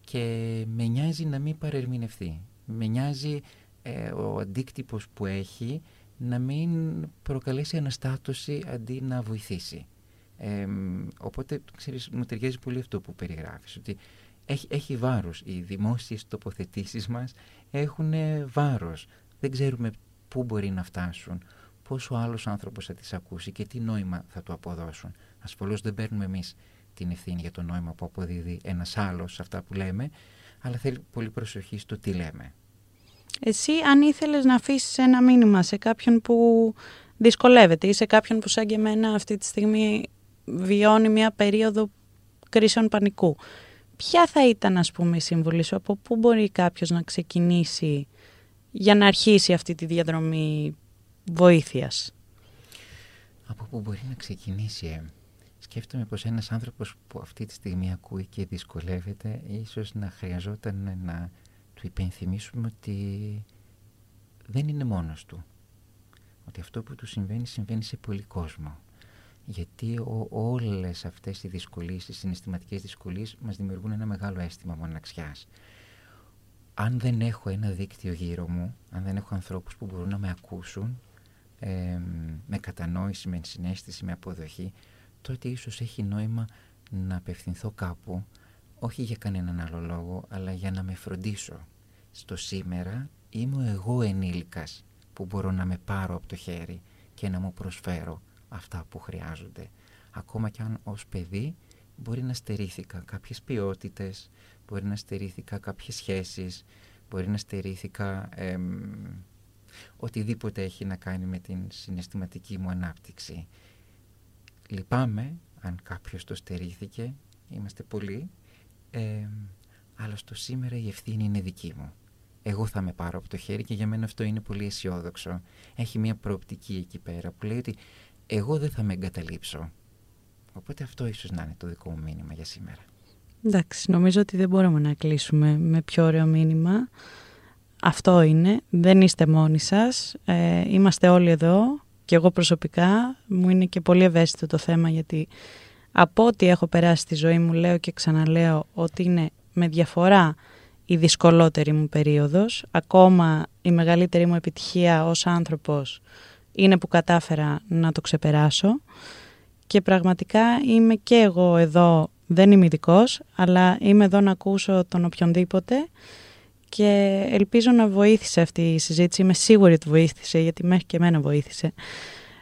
Και με νοιάζει να μην παρερμηνευτεί. Με νοιάζει ε, ο αντίκτυπος που έχει να μην προκαλέσει αναστάτωση αντί να βοηθήσει. Ε, οπότε, ξέρεις, μου ταιριάζει πολύ αυτό που περιγράφεις, ότι έχει, έχει βάρος. Οι δημόσιες τοποθετήσεις μας έχουν βάρος. Δεν ξέρουμε πού μπορεί να φτάσουν, πόσο άλλος άνθρωπος θα τις ακούσει και τι νόημα θα του αποδώσουν. Ασφαλώς δεν παίρνουμε εμείς την ευθύνη για το νόημα που αποδίδει ένας άλλος σε αυτά που λέμε, αλλά θέλει πολύ προσοχή στο τι λέμε. Εσύ αν ήθελες να αφήσεις ένα μήνυμα σε κάποιον που δυσκολεύεται ή σε κάποιον που σαν και εμένα αυτή τη στιγμή βιώνει μια περίοδο κρίσεων πανικού, ποια θα ήταν ας πούμε η συμβουλή σου, από πού μπορεί κάποιος να ξεκινήσει για να αρχίσει αυτή τη διαδρομή βοήθειας; Από πού μπορεί να ξεκινήσει, ε; σκέφτομαι πως ένας άνθρωπος που αυτή τη στιγμή ακούει και δυσκολεύεται ίσως να χρειαζόταν να του υπενθυμίσουμε ότι δεν είναι μόνος του. Ότι αυτό που του συμβαίνει συμβαίνει σε πολύ κόσμο. Γιατί ο, όλες αυτές οι δυσκολίες, οι συναισθηματικές δυσκολίες μας δημιουργούν ένα μεγάλο αίσθημα μοναξιάς. Αν δεν έχω ένα δίκτυο γύρω μου, αν δεν έχω ανθρώπους που μπορούν να με ακούσουν, με κατανόηση, με συνέστηση, με αποδοχή, τότε ίσως έχει νόημα να απευθυνθώ κάπου, όχι για κανέναν άλλο λόγο, αλλά για να με φροντίσω. Στο σήμερα είμαι εγώ ενήλικας που μπορώ να με πάρω από το χέρι και να μου προσφέρω αυτά που χρειάζονται. Ακόμα και αν ως παιδί μπορεί να στερήθηκα κάποιες ποιότητες, μπορεί να στερήθηκα κάποιες σχέσεις, μπορεί να στερήθηκα οτιδήποτε έχει να κάνει με την συναισθηματική μου ανάπτυξη. Λυπάμαι αν κάποιος το στερήθηκε, είμαστε πολλοί, ε, αλλά στο σήμερα η ευθύνη είναι δική μου. Εγώ θα με πάρω από το χέρι και για μένα αυτό είναι πολύ αισιόδοξο. Έχει μια προοπτική εκεί πέρα που λέει ότι εγώ δεν θα με εγκαταλείψω. Οπότε αυτό ίσως να είναι το δικό μου μήνυμα για σήμερα. Εντάξει, νομίζω ότι δεν μπορούμε να κλείσουμε με πιο ωραίο μήνυμα. Αυτό είναι, δεν είστε μόνοι σας, ε, είμαστε όλοι εδώ και εγώ προσωπικά μου είναι και πολύ ευαίσθητο το θέμα γιατί από ό,τι έχω περάσει στη ζωή μου λέω και ξαναλέω ότι είναι με διαφορά η δυσκολότερη μου περίοδος. Ακόμα η μεγαλύτερη μου επιτυχία ως άνθρωπος είναι που κατάφερα να το ξεπεράσω και πραγματικά είμαι και εγώ εδώ, δεν είμαι ειδικός, αλλά είμαι εδώ να ακούσω τον οποιονδήποτε και ελπίζω να βοήθησε αυτή η συζήτηση. Είμαι σίγουρη ότι βοήθησε, γιατί μέχρι και εμένα βοήθησε.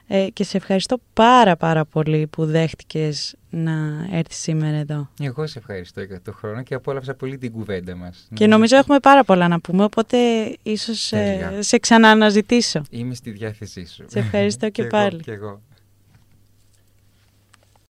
Ε, και σε ευχαριστώ πάρα πάρα πολύ που δέχτηκες να έρθεις σήμερα εδώ. Εγώ σε ευχαριστώ για τον χρόνο και απόλαυσα πολύ την κουβέντα μας. Και νομίζω έχουμε πάρα πολλά να πούμε, οπότε ίσως ε, σε ξανααναζητήσω. Είμαι στη διάθεσή σου. Σε ευχαριστώ [LAUGHS] και, πάλι. Εγώ, και εγώ.